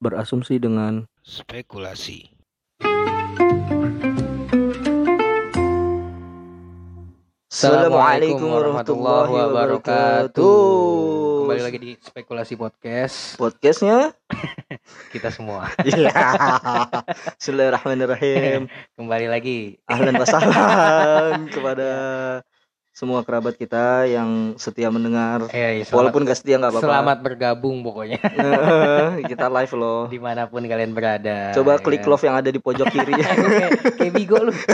berasumsi dengan spekulasi. Assalamualaikum warahmatullahi wabarakatuh. Kembali lagi di spekulasi podcast Podcastnya kita semua. Iya Bismillahirrahmanirrahim Kembali lagi. Ahlan wasahlan kepada semua kerabat kita yang setia mendengar Eh, selamat, Walaupun gak setia gak apa-apa selamat bergabung pokoknya Kita live loh di mana pun kalian berada. Coba ya klik love yang ada di pojok kiri kayak, bigo lu.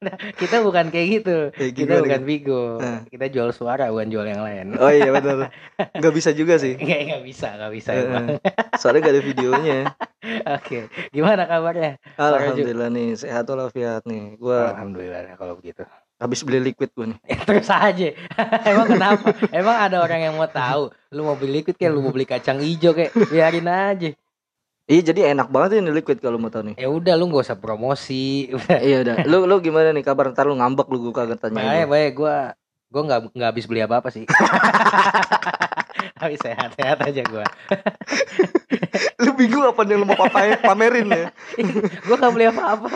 Nah, kita bukan kayak gitu. Kayak kita bukan bigo. Nah. Kita jual suara bukan jual yang lain. Oh iya benar Gak bisa juga sih Nggak, nggak bisa, nggak bisa. Eh, emang. Soalnya gak ada videonya Oke, gimana kabarnya? Alhamdulillah nih sehat walafiat nih Gua Alhamdulillah kalau begitu. Habis beli liquid gue nih Ya, terus aja. Emang kenapa? Emang ada orang yang mau tahu. Lu mau beli liquid kayak lu mau beli kacang hijau kayak biarin aja. Iya jadi enak banget ini liquid kalau mau tahu nih Ya udah lu gak usah promosi. Iya udah Lu lu gimana nih kabar Ntar lu ngambek lu gue kagak tanya Baik, baik gua gua nggak nggak habis beli apa-apa sih. Tapi sehat-sehat aja gua. Lu bingung apa nih lu mau papai, pamerin ya gua nggak beli apa-apa.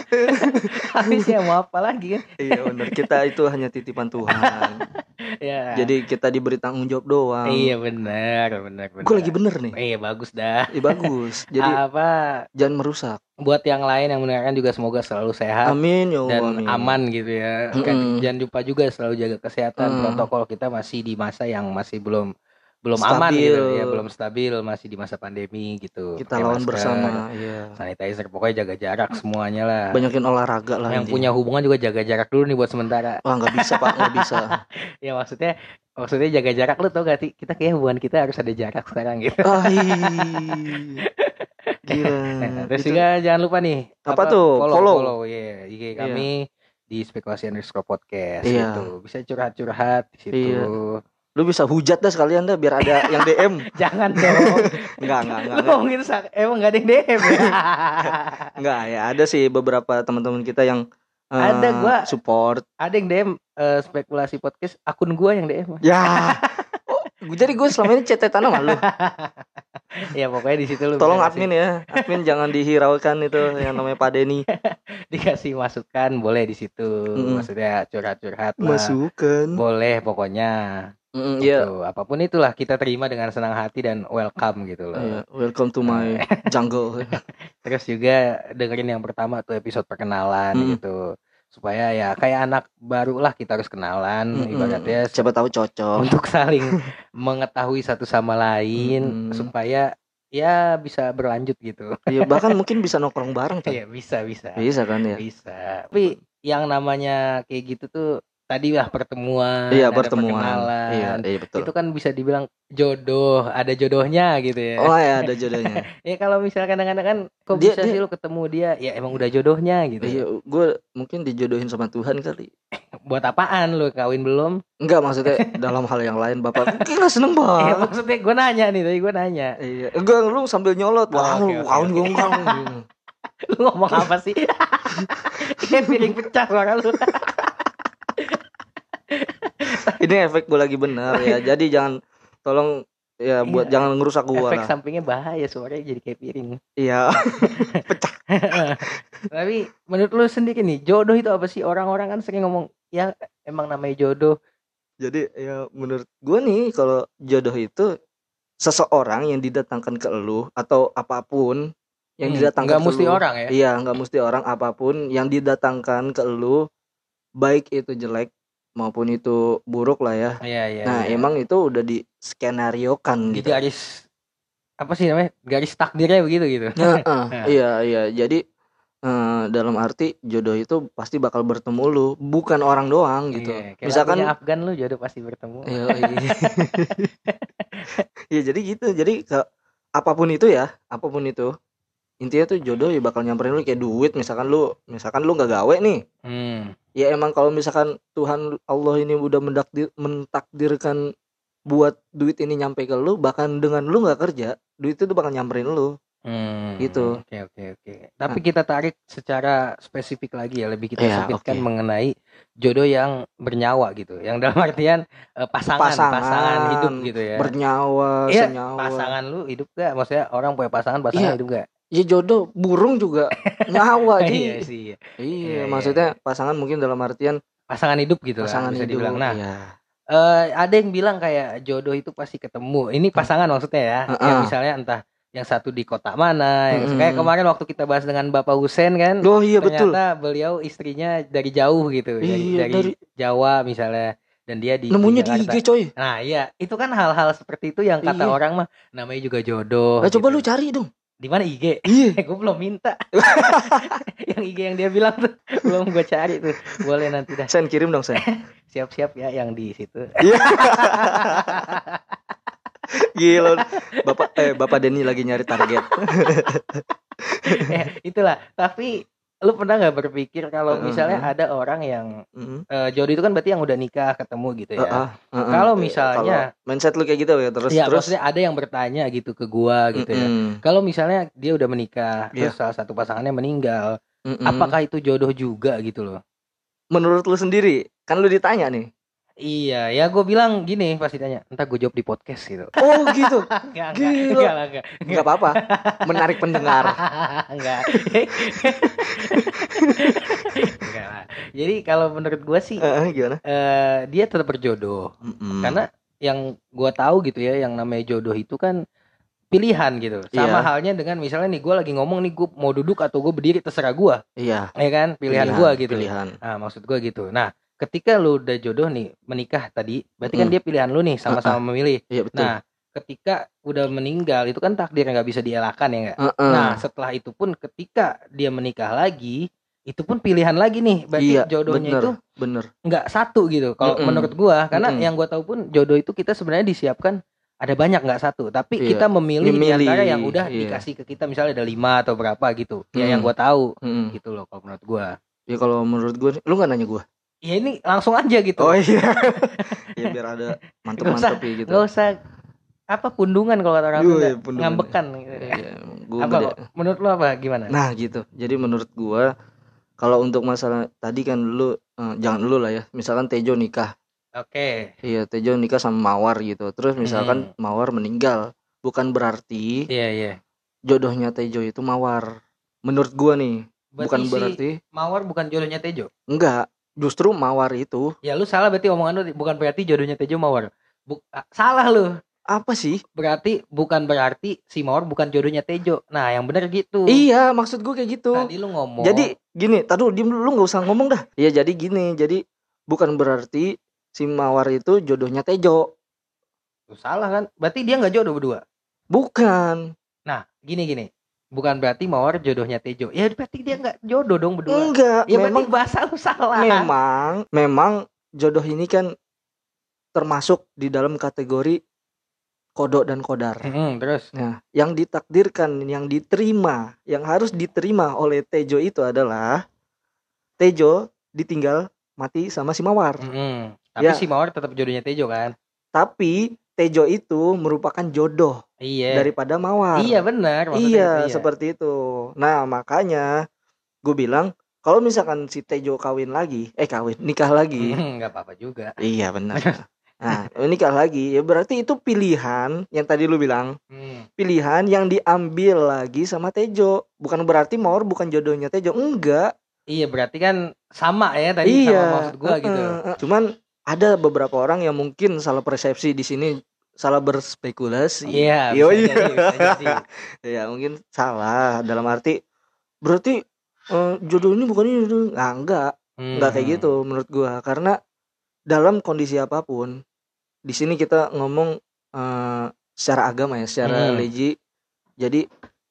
Habis ya mau apa lagi kan? Iya benar kita itu hanya titipan Tuhan Ya. Jadi kita diberi tanggung jawab doang Iya benar, benar, benar. Gue lagi bener nih Iya bagus dah. Iya bagus Jadi apa jangan merusak buat yang lain yang mendengarkan juga semoga selalu sehat Amin ya dan amin. aman gitu ya. Mm-mm. Kan Jangan lupa juga selalu jaga kesehatan. Mm. Protokol kita masih di masa yang masih belum belum Stabil. aman gitu ya, belum stabil, masih di masa pandemi gitu. Kita Pakai lawan masker, bersama Iya Sanitizer pokoknya jaga jarak semuanya lah. Banyakin olahraga lah yang intinya. punya hubungan juga jaga jarak dulu nih buat sementara. Wah nggak bisa pak nggak bisa Ya maksudnya maksudnya jaga jarak lu tau gak sih? Kita kayak hubungan kita harus ada jarak sekarang gitu. Ai. Gila Terus Itu- juga jangan lupa nih Apa tuh? Follow, Follow. follow, iya. IG kami di spekulasi underscore podcast Iya. gitu. Bisa curhat-curhat di situ. Iya. Lu bisa hujat dah sekalian dah biar ada yang DM Jangan dong. Enggak enggak enggak Lu ngomongin sak- emang gak ada yang DM ya? Enggak ya ada sih beberapa teman-teman kita yang eh, Ada, gua- support ada yang DM eh, spekulasi podcast akun gua yang DM. ya oh, jadi gue selama ini cetetan sama lu ya pokoknya di situ lu tolong admin ya admin jangan dihiraukan itu yang namanya Pak Denny kasih- dikasih masukan boleh di situ. Mm-mm. Maksudnya curhat-curhat lah. masukan Boleh pokoknya. Mm, iya Gitu. Apa pun itulah kita terima dengan senang hati dan welcome gitu loh. Iya, welcome to my jungle Terus juga dengerin yang pertama tuh episode perkenalan Mm. gitu. Supaya ya kayak anak baru lah kita harus kenalan Mm-mm. ibaratnya siapa tahu cocok untuk saling mengetahui satu sama lain Mm. supaya ya bisa berlanjut gitu. Iya bahkan mungkin bisa nongkrong bareng kan Iya, bisa bisa. bisa kan ya Bisa. Tapi yang namanya kayak gitu tuh tadi lah pertemuan, iya ada pertemuan perkenalan. iya iya betul Itu kan bisa dibilang jodoh, ada jodohnya gitu ya. oh ya ada jodohnya Ya kalau misalkan kadang-kadang kan kok Dia- bisa dia- sih lu ketemu dia ya emang udah jodohnya gitu. iya gue mungkin dijodohin sama Tuhan kali Buat apaan lu kawin belum? enggak maksudnya dalam hal yang lain bapak nggak seneng banget maksudnya gue nanya nih tadi gue nanya. Iya, enggak lu sambil nyolot. Oh, Wah, oke, lu oke, kawan oke. gue. Lu ngomong apa sih? Kayak piring pecah suara lu. Ini efek gue lagi bener ya. Jadi jangan tolong ya buat Iya. jangan ngerusak gua Efek lah. sampingnya bahaya suaranya jadi kayak piring. Iya. Tapi menurut lu sendiri nih, jodoh itu apa sih? Orang-orang kan sering ngomong, ya emang namanya jodoh. Jadi ya menurut gua nih kalau jodoh itu seseorang yang didatangkan ke lu atau apa pun yang Hmm, didatangkan nggak ke mesti lu. orang ya? Iya, nggak mesti orang apa pun yang didatangkan ke lu baik itu jelek maupun itu buruk lah ya. Iya, iya. nah, iya. emang itu udah di skenariokan di gitu. garis apa sih namanya? Garis takdirnya begitu gitu. Heeh, iya iya jadi eh, dalam arti jodoh itu pasti bakal bertemu lu bukan orang doang gitu Iya, kayak misalkan Afgan lu jodoh pasti bertemu. Iya, iya. Iya, jadi gitu jadi ke, apa pun itu ya apa pun itu intinya tuh jodoh ya bakal nyamperin lu kayak duit misalkan lu misalkan lu nggak gawe nih Hmm. Ya emang kalau misalkan Tuhan Allah ini udah mendakdir, mentakdirkan buat duit ini nyampe ke lu bahkan dengan lu nggak kerja duit itu bakal nyamperin lu Hmm, Gitu. Oke oke oke. Tapi kita tarik secara spesifik lagi ya, lebih kita Iya, sempitkan oke. mengenai jodoh yang bernyawa gitu. Yang dalam artian eh, pasangan, pasangan, Pasangan, hidup gitu ya. Bernyawa, Iya, senyawa. pasangan lu hidup gak? Maksudnya orang punya pasangan, pasangan Iya. hidup gak? Ya jodoh, burung juga nyawa iya Ji. sih. iya. Iya, Iya, maksudnya pasangan mungkin dalam artian Pasangan hidup gitu lah pasangan bisa hidup. dibilang. Nah, iya. eh, ada yang bilang kayak jodoh itu pasti ketemu. Ini pasangan maksudnya ya. Heeh. Yang misalnya entah yang satu di kota mana, yang kayak kemarin waktu kita bahas dengan Bapak Husen kan. Oh iya betul. ternyata beliau istrinya dari jauh gitu dari, Iya, dari dari- Jawa misalnya dan dia di, Nemunya di Jakarta. IG coy. nah iya itu kan hal-hal seperti itu yang kata Iya. orang mah namanya juga jodoh Nah, coba gitu. lu cari dong. Di mana IG Iya. eh gue belum minta yang IG yang dia bilang tuh belum gue cari tuh boleh nanti dah Sen kirim dong, Sen. siap-siap ya yang di situ Iya. Gila. Bapak eh Bapak Denny lagi nyari target. eh, itulah tapi lu pernah nggak berpikir kalau Heeh, misalnya ada orang yang Mm. eh, jodoh itu kan berarti yang udah nikah ketemu gitu ya Heeh, heeh. Kalau Iya, misalnya- kalau mindset lu kayak gitu ya terus Iya, terus maksudnya ada yang bertanya gitu ke gua gitu ya. Mm-mm, Kalau misalnya dia udah menikah, Iya. terus salah satu pasangannya meninggal, mm-mm. apakah itu jodoh juga gitu loh? menurut lu sendiri? Kan lu ditanya nih. Iya, ya gue bilang gini pasti tanya, entar gue jawab di podcast gitu. Oh gitu. enggak, enggak, Gila. enggak, lah, enggak, Enggak apa-apa. Menarik pendengar. enggak. enggak lah. Jadi kalau menurut gua sih, Heeh, gimana? eh, dia tetap berjodoh. Mm-mm. Karena yang gua tahu gitu ya, yang namanya jodoh itu kan pilihan gitu. Sama Iya. halnya dengan misalnya nih gua lagi ngomong nih gue mau duduk atau gue berdiri terserah gua. iya, ya kan pilihan, gua gitu Pilihan. nah maksud gua gitu nah ketika lu udah jodoh nih menikah tadi berarti kan Mm. dia pilihan lu nih sama-sama memilih Iya betul. nah ketika udah meninggal itu kan takdir yang nggak bisa dielakkan ya nggak nah setelah itu pun ketika dia menikah lagi itu pun pilihan lagi nih berarti iya, jodohnya bener, itu bener. nggak satu gitu kalau Mm-mm. menurut gua karena Mm-mm. yang gua tahu pun jodoh itu kita sebenarnya disiapkan ada banyak nggak satu tapi Iya. kita memilih, di Memilih, antara yang udah iya. dikasih ke kita misalnya ada lima atau berapa gitu ya Mm. yang gua tahu Mm-mm. gitu loh kalau menurut gua Ya kalau menurut gue, lu nggak nanya gue. Ya ini langsung aja gitu Oh iya. ya biar ada mantep-mantep ya gitu. nggak usah apa pundungan kalau kata orang Iya, Sunda iya, ngambekan gitu. Iya, gua apa kok? menurut lo apa gimana Nah gitu. Jadi menurut gua kalau untuk masalah tadi kan lu eh, jangan lu lah ya. Misalkan Tejo nikah. oke Iya, Tejo nikah sama Mawar gitu. Terus misalkan Mawar meninggal, bukan berarti iya iya jodohnya Tejo itu Mawar. Menurut gua nih, bukan si berarti mawar bukan jodohnya Tejo enggak. Justru Mawar itu ya lu salah berarti omongan lu bukan berarti jodohnya Tejo mawar Buk- ah, salah lu apa sih? berarti bukan berarti si mawar bukan jodohnya Tejo nah yang bener gitu Iya, maksud gua kayak gitu. tadi lu ngomong Jadi gini, tadi diem dulu, lu nggak usah ngomong dah. Iya jadi gini, jadi bukan berarti si Mawar itu jodohnya Tejo. Lu salah kan berarti dia nggak jodoh berdua Bukan. nah gini gini bukan berarti mawar jodohnya Tejo ya berarti dia nggak jodoh dong berdua Enggak, ya memang bahasa lu salah memang memang jodoh ini kan termasuk di dalam kategori kodok dan kodar. Mm, terus Nah, yang ditakdirkan, yang diterima, yang harus diterima oleh Tejo itu adalah Tejo ditinggal mati sama si Mawar. Mm-mm. Tapi Ya. si Mawar tetap jodohnya Tejo kan? Tapi Tejo itu merupakan jodoh Iya. daripada Mawar. Iya benar. Iya, itu, seperti itu. Nah, makanya gue bilang kalau misalkan si Tejo kawin lagi, eh kawin, nikah lagi. Hmm, nggak apa-apa juga. Iya, benar. Nah, nikah lagi ya berarti itu pilihan yang tadi lu bilang, Hmm. pilihan yang diambil lagi sama Tejo. Bukan berarti Mawar bukan jodohnya Tejo. Enggak. Iya berarti kan sama ya tadi sama iya. maksud gua Heeh, gitu. Cuman ada beberapa orang yang mungkin salah persepsi di sini, salah berspekulasi. Iya. Bisa iya. jadi, bisa jadi. ya mungkin salah dalam arti berarti eh, jodoh ini bukan ini jodoh. nah, enggak Hmm. enggak kayak gitu menurut gua karena dalam kondisi apa pun di sini kita ngomong eh, secara agama ya secara Hmm. legi jadi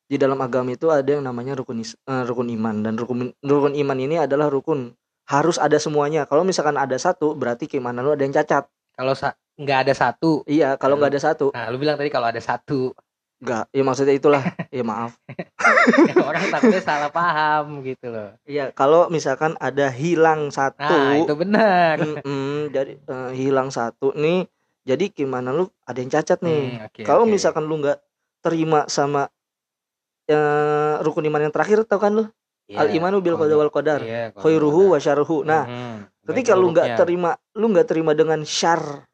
di dalam agama itu ada yang namanya rukun eh, rukun iman dan rukun rukun iman ini adalah rukun harus ada semuanya kalau misalkan ada satu berarti keimanan lu ada yang cacat Kalau nggak ada satu, iya kalau nggak ada satu nah lu bilang tadi kalau ada satu, enggak ya maksudnya itulah ya maaf orang takutnya salah paham gitu loh. Iya, kalau misalkan ada hilang satu, Nah itu benar. mm-mm, jadi eh, hilang satu nih, jadi gimana lu ada yang cacat nih. Hmm, oke, kalau oke. misalkan lu nggak terima sama eh, rukun iman yang terakhir tau kan lu? Iya, Al imanu bil qada wal qadar. Iya, qada Khairuhu wa syarruhu. Nah. Mhm. ketika lu nggak terima lu nggak terima dengan syar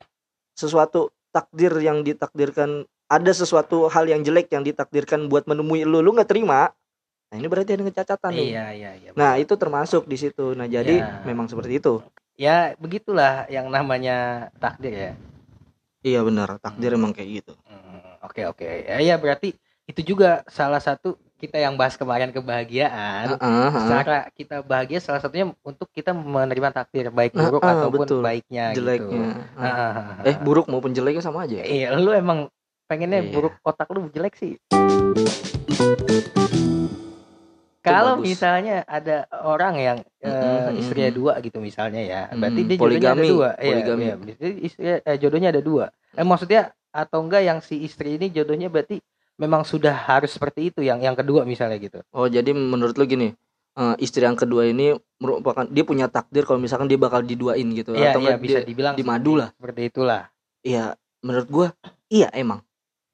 sesuatu takdir yang ditakdirkan ada sesuatu hal yang jelek yang ditakdirkan buat menemui lu lu nggak terima nah ini berarti ada kecacatan nih Iya, iya, iya. nah itu termasuk di situ nah jadi Ya. memang seperti itu ya begitulah yang namanya takdir ya. iya benar takdir Hmm. emang kayak gitu Hmm, Oke oke ya, ya berarti itu juga salah satu kita yang bahas kemarin kebahagiaan. Heeh, heeh. Cara kita bahagia salah satunya untuk kita menerima takdir baik buruk ah, ataupun betul. baiknya gitu. jeleknya Ah. ah, ah, eh buruk maupun jeleknya sama aja ya? Iya, lu emang pengennya Iya. buruk otak lu jelek sih. Kalau misalnya ada orang yang eh, Mm-mm, istrinya dua gitu misalnya ya, berarti Mm, dia jodohnya ada poligami, dua. Iya, poligami. iya. Jadi istrinya eh, jodohnya ada dua. Eh maksudnya atau enggak yang si istri ini jodohnya berarti memang sudah harus seperti itu yang yang kedua misalnya gitu. oh jadi menurut lu gini eh, istri yang kedua ini merupakan dia punya takdir kalau misalkan dia bakal diduain gitu Iya, atau iya bisa dia- dibilang dimadu lah. Seperti itulah. iya menurut gua iya emang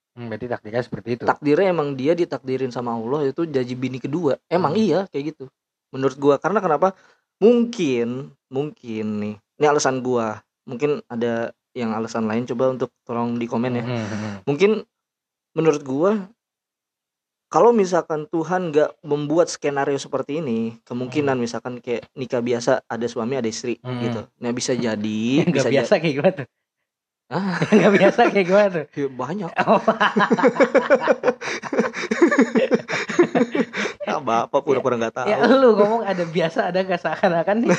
Hmm, berarti takdirnya seperti itu. takdirnya emang dia ditakdirin sama Allah itu jadi bini kedua emang Hmm. iya kayak gitu menurut gua karena kenapa mungkin mungkin nih ini alasan gua mungkin ada yang alasan lain coba untuk tolong di komen ya Hmm, hmm, hmm. mungkin menurut gua kalau misalkan Tuhan nggak membuat skenario seperti ini kemungkinan misalkan kayak nikah biasa ada suami ada istri Hmm. gitu nah bisa jadi Nggak bisa biasa kayak gimana tuh? Ah. Nggak biasa kayak gimana tuh? Ya, banyak Oh, bapak pura-pura nggak tahu ya lu ngomong ada biasa ada nggak seakan-akan nih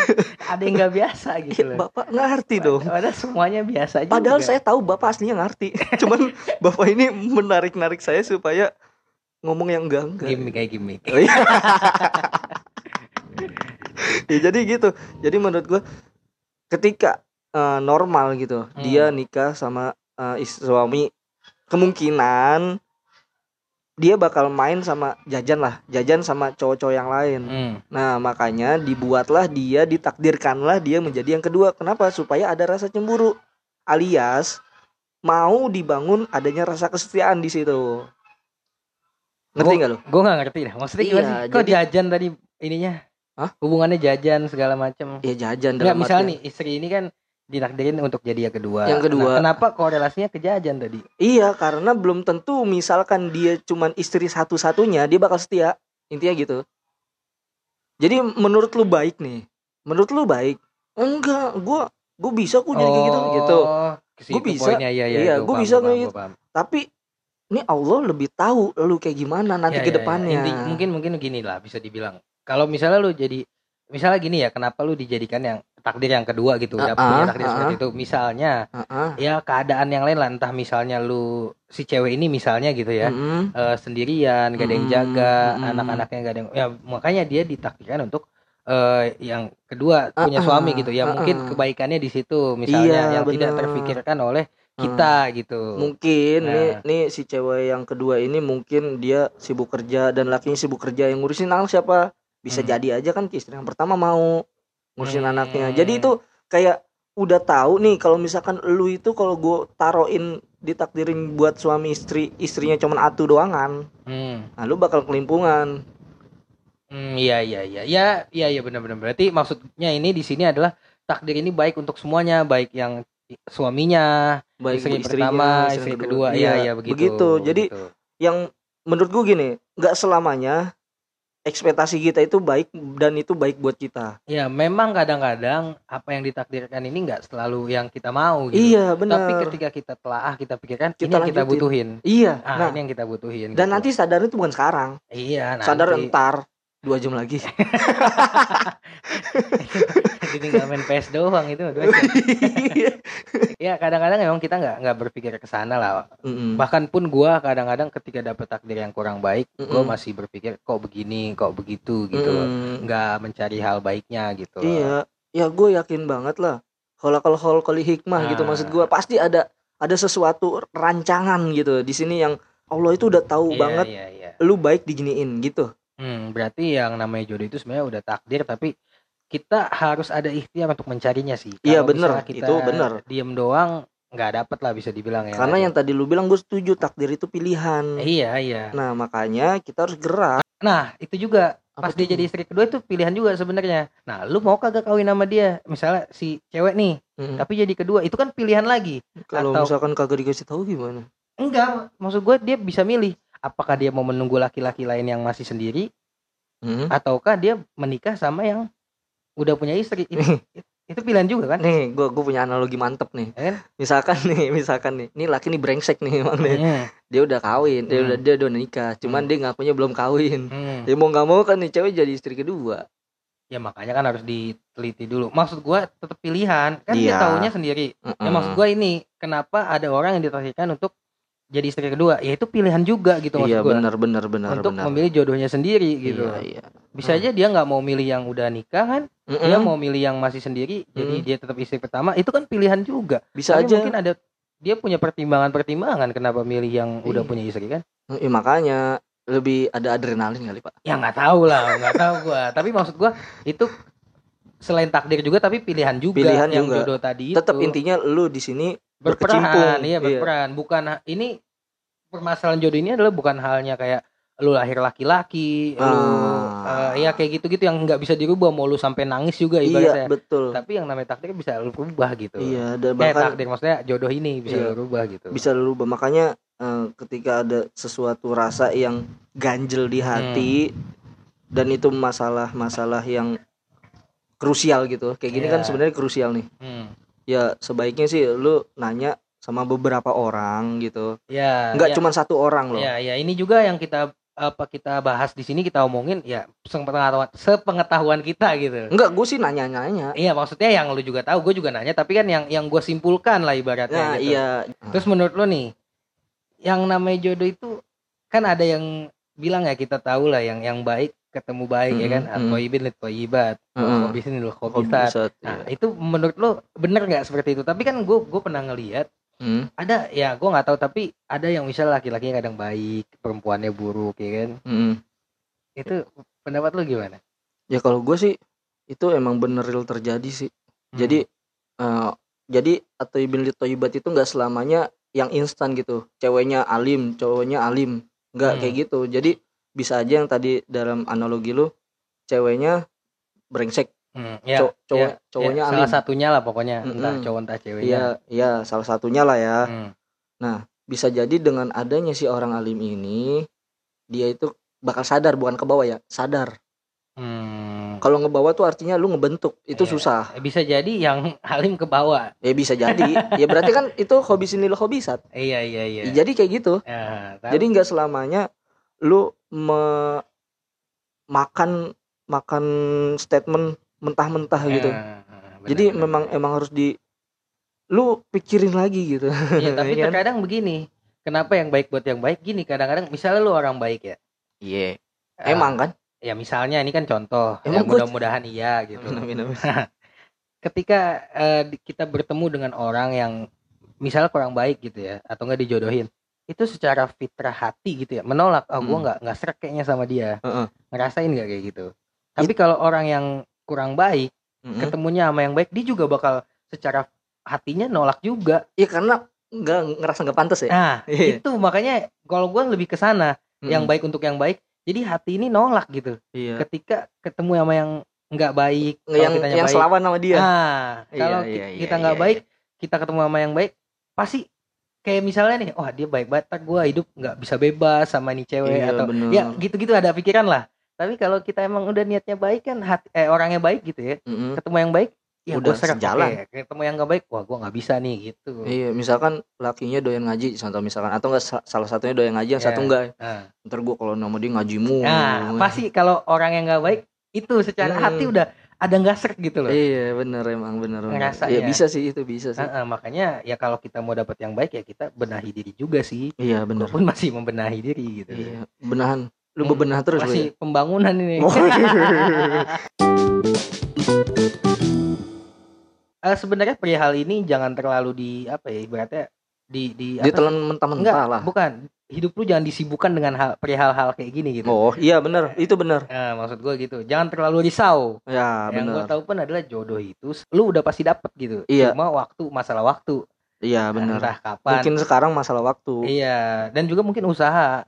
ada yang nggak biasa gitu loh. bapak ngerti dong Padahal semuanya biasa juga. Padahal saya tahu bapak aslinya ngerti. Cuman bapak ini menarik-narik saya supaya ngomong yang enggak enggak. gimmick kayak gimmick. Oh, iya. ya, jadi gitu. Jadi menurut gua ketika eh, normal gitu, Hmm. dia nikah sama is- suami kemungkinan dia bakal main sama jajan lah, jajan sama cowok-cowok yang lain. Hmm. Nah, makanya dibuatlah dia, ditakdirkanlah dia menjadi yang kedua. Kenapa? Supaya ada rasa cemburu. Alias mau dibangun adanya rasa kesetiaan di situ. Ngerti nggak lo? Gue nggak ngerti dah. Maksudnya Iya, gimana sih? Kok jadi- jajan tadi ininya? Hah? Hubungannya jajan segala macam. Ya jajan dalam misalnya nih istri ini kan ditakdirin untuk jadi yang kedua. Yang kedua. Nah, kenapa korelasinya ke jajan tadi? Iya, karena belum tentu misalkan dia cuman istri satu-satunya, dia bakal setia. Intinya gitu. Jadi menurut lu baik nih. Menurut lu baik. Enggak, gua gua bisa kok jadi kayak gitu gitu. ke situ Gua bisa. poinnya, iya, iya, Iya, paham, bisa paham, kayak paham. Tapi ini Allah lebih tahu lu kayak gimana nanti Ya, ke ya, ya. depannya. Inti- mungkin mungkin gini lah bisa dibilang. Kalau misalnya lu jadi misalnya gini ya, kenapa lu dijadikan yang takdir yang kedua gitu, dapet punya ah, takdir ah, seperti itu. Misalnya Heeh. ya keadaan yang lain lah, entah misalnya lu si cewek ini misalnya gitu ya. Mm-mm. eh, sendirian, gak ada yang jaga, mm. anak-anaknya gak ada yang ya makanya dia ditakdirkan untuk eh, yang kedua punya Ah, suami gitu ya ah, mungkin kebaikannya di situ misalnya Iya, yang tidak bener. terpikirkan oleh kita gitu. Mungkin Nah. nih nih si cewek yang kedua ini mungkin dia sibuk kerja dan lakinya sibuk kerja yang ngurusin anak siapa? Bisa Hmm. jadi aja kan istri yang pertama mau ngurusin Hmm. anaknya. Jadi itu kayak udah tahu nih kalau misalkan lu itu kalau gue taruhin ditakdirin buat suami istri istrinya cuman atu doangan Hmm. nah lu bakal kelimpungan Hmm, iya iya iya. Ya, iya iya benar-benar. Berarti maksudnya ini di sini adalah takdir ini baik untuk semuanya, baik yang suaminya, baik istri istrinya, pertama, istri istri yang kedua. Iya iya begitu. begitu jadi begitu. yang menurut gue gini nggak selamanya ekspektasi kita itu baik dan itu baik buat kita ya memang kadang-kadang apa yang ditakdirkan ini nggak selalu yang kita mau gitu. iya Tapi benar ketika kita telaah, kita pikirkan Kita ini yang kita butuhin. iya Ah, nah ini yang kita butuhin. dan gitu. nanti sadar itu bukan sekarang iya nanti sadar entar dua jam lagi tinggal main PS doang itu dua jam. ya kadang-kadang emang kita nggak nggak berpikir ke sana lah Mm-mm. bahkan pun gua kadang-kadang ketika dapet takdir yang kurang baik gua Mm-mm. masih berpikir kok begini kok begitu gitu nggak mencari hal baiknya gitu loh. iya ya gue yakin banget lah kalau kalau hal kali hikmah gitu Ah. maksud gue pasti ada ada sesuatu rancangan gitu di sini yang Allah itu udah tahu Iya, banget iya, iya. lu baik diginiin gitu Hmm, berarti yang namanya jodoh itu sebenarnya udah takdir tapi kita harus ada ikhtiar untuk mencarinya sih. Iya, kita Itu bener. Diem doang nggak dapet lah bisa dibilang ya Karena yang tadi lu bilang gue setuju takdir itu pilihan. Eh, iya iya Nah, makanya kita harus gerak. nah itu juga Apa pas dia tuh? jadi istri kedua itu pilihan juga sebenarnya nah lu mau kagak kawin sama dia misalnya si cewek nih Mm. tapi jadi kedua itu kan pilihan lagi Kalau atau- misalkan kagak dikasih tahu gimana? enggak maksud gue dia bisa milih apakah dia mau menunggu laki-laki lain yang masih sendiri Hmm? ataukah dia menikah sama yang udah punya istri itu, itu pilihan juga kan Nih, gue gue punya analogi mantep nih. Ya kan? Misalkan nih, misalkan nih, ini laki nih brengsek nih emang nih. Hmm, Dia udah kawin, dia Hmm. udah dia udah nikah, cuman Hmm. dia ngakunya belum kawin. hmm. Ya mau nggak mau kan nih cewek jadi istri kedua. ya makanya kan harus diteliti dulu maksud gua tetap pilihan kan dia Iya. taunya sendiri ya Mm-mm. maksud gua ini kenapa ada orang yang ditargetkan untuk jadi istri kedua ya itu pilihan juga gitu maksud Iya gua benar benar benar untuk benar. memilih jodohnya sendiri gitu Iya, iya. bisa aja dia nggak mau milih yang udah nikah kan Mm-mm. dia mau milih yang masih sendiri jadi Hmm. dia tetap istri pertama itu kan pilihan juga bisa Tapi aja. mungkin ada dia punya pertimbangan-pertimbangan kenapa milih yang udah Iya. punya istri kan Iya, makanya lebih ada adrenalin kali pak. ya nggak tahu lah nggak tahu gua tapi maksud gua itu selain takdir juga tapi pilihan juga Pilihan yang juga. jodoh tadi Tetap intinya lu di sini berperan berkecimpung. iya Iya. berperan bukan ha- ini permasalahan jodoh ini adalah bukan halnya kayak lu lahir laki-laki lu Ah. eh, ya kayak gitu-gitu yang nggak bisa dirubah mau lu sampai nangis juga iya ibaratnya betul. tapi yang namanya takdir bisa lu rubah gitu Iya, dan eh bahkan takdir maksudnya jodoh ini bisa Iya. lu rubah gitu bisa lu rubah. Makanya eh, ketika ada sesuatu rasa yang ganjel di hati Hmm. dan itu masalah-masalah yang krusial gitu. Kayak gini Iya. kan sebenarnya krusial nih. Hmm. Ya sebaiknya sih lu nanya sama beberapa orang gitu. ya Nggak ya, cuma satu orang loh. ya ya ini juga yang kita apa kita bahas di sini kita omongin ya sepengetahuan sepengetahuan kita gitu Enggak, gue sih nanya-nanya. Iya maksudnya yang lu juga tahu, gue juga nanya. Tapi kan yang yang gue simpulkan lah ibaratnya. Nah, gitu. iya. Terus menurut lu nih, yang namanya jodoh itu kan ada yang bilang ya kita tahu lah yang yang baik ketemu baik ya kan. Mm, mm. Atoibin lit toibat, Heeh. khobisin lil khobisat. bisa, Nah iya. itu menurut lu bener nggak seperti itu? Tapi kan gue gue pernah ngelihat Hmm, ada ya gue nggak tahu tapi ada yang misalnya laki-lakinya kadang baik, perempuannya buruk ya kan. hmm. Itu pendapat lu gimana? Ya kalau gue sih itu emang bener real terjadi sih. Hmm. Jadi eh, jadi atau ibn toibat itu nggak selamanya yang instan gitu. Ceweknya alim, cowoknya alim. Hmm. Nggak kayak gitu. Jadi bisa aja yang tadi dalam analogi lu ceweknya brengsek, Hmm, ya, cow- cowok ya, cowoknya ya, alim. salah satunya lah pokoknya entah Mm-mm. cowok entah ceweknya. Iya, iya salah satunya lah ya. Hmm. Bisa jadi dengan adanya si orang alim ini dia itu bakal sadar bukan ke bawah ya, sadar. Hmm. Kalau ngebawa tuh artinya lu ngebentuk, itu Iya. susah. Eh, Bisa jadi yang alim ke bawah. Ya bisa jadi. ya berarti kan itu hobi sini lo hobisat. Iya iya iya. Ya, jadi kayak gitu. Ya. Jadi nggak selamanya lu makan makan statement mentah-mentah Ya, gitu. benar, Jadi benar, memang benar. emang harus di lu pikirin lagi gitu. Iya, tapi kan? terkadang begini. Kenapa yang baik buat yang baik gini kadang-kadang misalnya lu orang baik ya. Iya. Ah, Emang kan? ya misalnya ini kan contoh. Emang ya, mudah-mudahan iya gitu. Amin, amin, amin. Ketika di- kita bertemu dengan orang yang misalnya kurang baik gitu ya atau enggak dijodohin itu secara fitrah hati gitu ya menolak ah gua Hmm. nggak nggak serak kayaknya sama dia Heeh. ngerasain nggak kayak gitu tapi kalau orang yang kurang baik Mm-mm. ketemunya sama yang baik dia juga bakal secara hatinya nolak juga Iya karena nggak ngerasa nggak pantas ya. nah Iya. itu makanya kalau gue lebih ke sana yang Mm-mm. baik untuk yang baik jadi hati ini nolak gitu Iya. ketika ketemu sama yang nggak baik yang yang baik selawan sama dia. nah Iya, kalau iya, ki- iya, kita nggak iya, baik kita ketemu sama yang baik pasti kayak misalnya nih wah dia baik banget tak gue hidup nggak bisa bebas sama nih cewek Iya, atau bener. ya gitu-gitu ada pikiran lah tapi kalau kita emang udah niatnya baik kan hati, eh orangnya baik gitu ya Mm-mm. ketemu yang baik ya Udah gue serak sejalan. oke. ketemu yang nggak baik wah gue nggak bisa nih gitu Iya, misalkan lakinya doyan ngaji, contoh misalkan atau enggak salah satunya doyan ngaji, yang Iya. satu enggak. nah, Ntar gua kalau nama dia ngaji mulu. nah pasti kalau orang yang nggak baik itu secara Hmm. hati udah ada nggak gitu loh Iya, bener emang bener. bener. Ngerasanya. Iya, bisa sih itu bisa sih. Heeh, makanya ya kalau kita mau dapat yang baik ya kita benahi diri juga sih Iya, bener. walaupun masih membenahi diri gitu Iya, benahan. Lu Hmm, bebenah terus lu ya. masih pembangunan ini Oh. Eh, sebenarnya perihal ini jangan terlalu di apa ya ibaratnya di di apa Dia telan sih? mentah-mentah lah. bukan hidup lu jangan disibukkan dengan hal perihal hal kayak gini gitu Oh, iya bener. Itu bener. Nah, maksud gue gitu jangan terlalu risau Ya, yang gue bener. tahu pun adalah jodoh itu lu udah pasti dapet gitu Iya. cuma waktu masalah waktu Iya benar. entah kapan Mungkin sekarang masalah waktu. iya dan juga mungkin usaha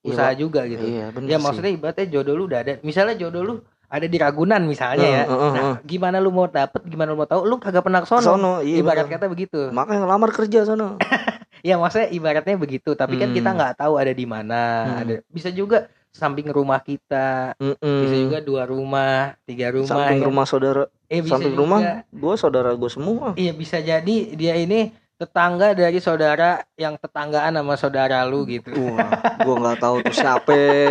Iya, usaha Pak. juga gitu Iya benar ya sih. maksudnya ibaratnya jodoh lu udah ada misalnya jodoh lu ada di Ragunan misalnya ya Heeh, heeh, nah gimana lu mau dapet gimana lu mau tahu lu kagak pernah ke sono Sono, iya ibarat benar. kata begitu Makanya ngelamar kerja sono. ya maksudnya ibaratnya begitu tapi kan Hmm. kita nggak tahu ada di mana Hmm. ada bisa juga samping rumah kita bisa juga dua rumah tiga rumah samping ya. rumah saudara, eh bisa samping juga. rumah gue saudara gue semua. iya bisa jadi dia ini tetangga dari saudara yang tetanggaan sama saudara lu gitu Wah, gue nggak tahu tuh siapa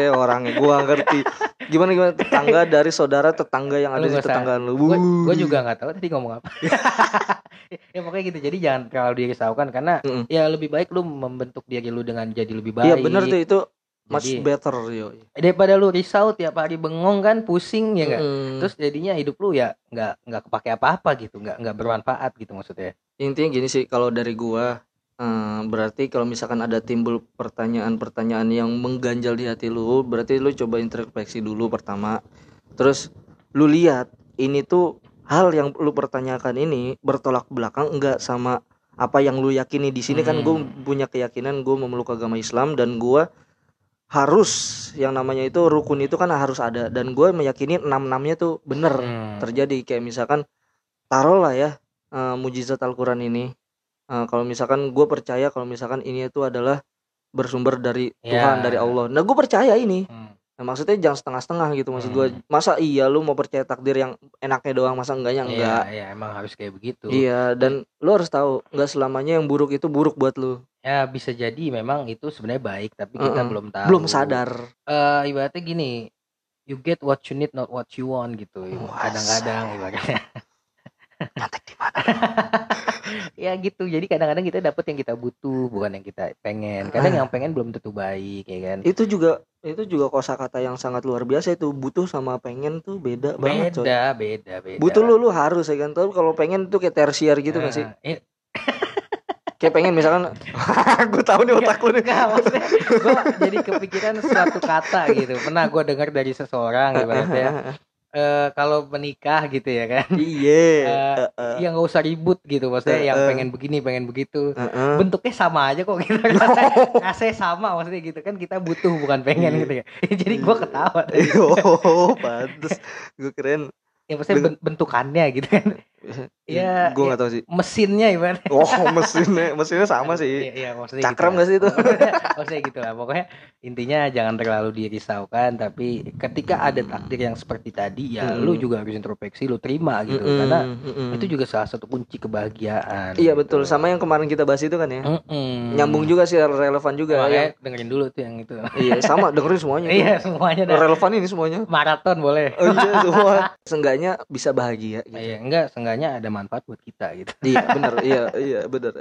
orangnya. Gue nggak ngerti. Gimana gimana tetangga dari saudara tetangga yang ada Lu di tetanggaan lu. gue Wuh. juga nggak tahu tadi ngomong apa ya pokoknya gitu jadi jangan terlalu dirisaukan karena Mm-mm. ya lebih baik lu membentuk diri lu dengan jadi lebih baik Iya bener tuh itu much Jadi, better yo. daripada lu risau tiap hari bengong kan pusing ya Mm. terus jadinya hidup lu ya nggak nggak kepake apa-apa gitu nggak nggak bermanfaat gitu maksudnya intinya gini sih kalau dari gua eh, berarti kalau misalkan ada timbul pertanyaan-pertanyaan yang mengganjal di hati lu berarti lu coba introspeksi dulu pertama terus lu lihat ini tuh hal yang lu pertanyakan ini bertolak belakang enggak sama apa yang lu yakini di sini kan gue Hmm. punya keyakinan gue memeluk agama Islam dan gua harus yang namanya itu rukun itu kan harus ada dan gue meyakini enam enamnya tuh bener Hmm. terjadi kayak misalkan taruhlah ya eh, mujizat Al-Quran ini Eh, kalau misalkan gue percaya kalau misalkan ini itu adalah bersumber dari Tuhan Ya. dari Allah nah gue percaya ini Hmm. nah, maksudnya jangan setengah-setengah gitu maksud gue Hmm. masa iya lu mau percaya takdir yang enaknya doang masa enggaknya enggak Iya, iya, emang harus kayak begitu. iya dan lu harus tahu nggak selamanya yang buruk itu buruk buat lu Ya bisa jadi memang itu sebenarnya baik, tapi kita Mm-mm. belum tahu. belum sadar Eh, ibaratnya gini, you get what you need, not what you want gitu. Kadang-kadang ibaratnya. nyontek di ya gitu. Jadi kadang-kadang kita dapet yang kita butuh, bukan yang kita pengen. Kadang yang pengen belum tentu baik, ya kan? itu juga itu juga kosakata yang sangat luar biasa itu butuh sama pengen tuh beda, banget coy. Beda, beda, beda. butuh lu lu harus ya kan tapi kalau pengen tuh kayak tersier gitu nggak sih Eh, kayak pengen misalkan gue tahu nih otak lu nih Enggak, maksudnya gue jadi kepikiran suatu kata gitu. Pernah gue dengar dari seseorang ibaratnya eh kalau menikah gitu ya kan. iya Eh, Heeh. Ya nggak usah ribut gitu maksudnya yang Eh, eh. pengen begini, pengen begitu. Heeh. Bentuknya sama aja kok gitu. Rasanya, rasanya sama maksudnya gitu kan kita butuh bukan pengen Iya. gitu ya. Jadi gue ketawa. oh pantes gue keren Ya maksudnya ben- bentukannya gitu kan. Ya, gue ya. nggak tahu sih Mesinnya ibaratnya. oh mesinnya mesinnya sama sih Iya, iya, maksudnya cakram gitu nggak sih itu Maksudnya, maksudnya gitu lah. Pokoknya intinya jangan terlalu dirisaukan. Tapi ketika ada takdir yang seperti tadi, ya Mm. lu juga harus introspeksi, lu terima gitu. Karena itu juga salah satu kunci kebahagiaan. iya gitu. betul sama yang kemarin kita bahas itu kan ya nyambung juga sih relevan juga Makanya yang dengerin dulu tuh yang itu. iya sama dengerin semuanya iya, semuanya dah. relevan ini semuanya Maraton boleh. oh iya semua seenggaknya bisa bahagia gitu. Iya, enggak, seenggaknya ada manfaat buat kita gitu. iya bener iya iya bener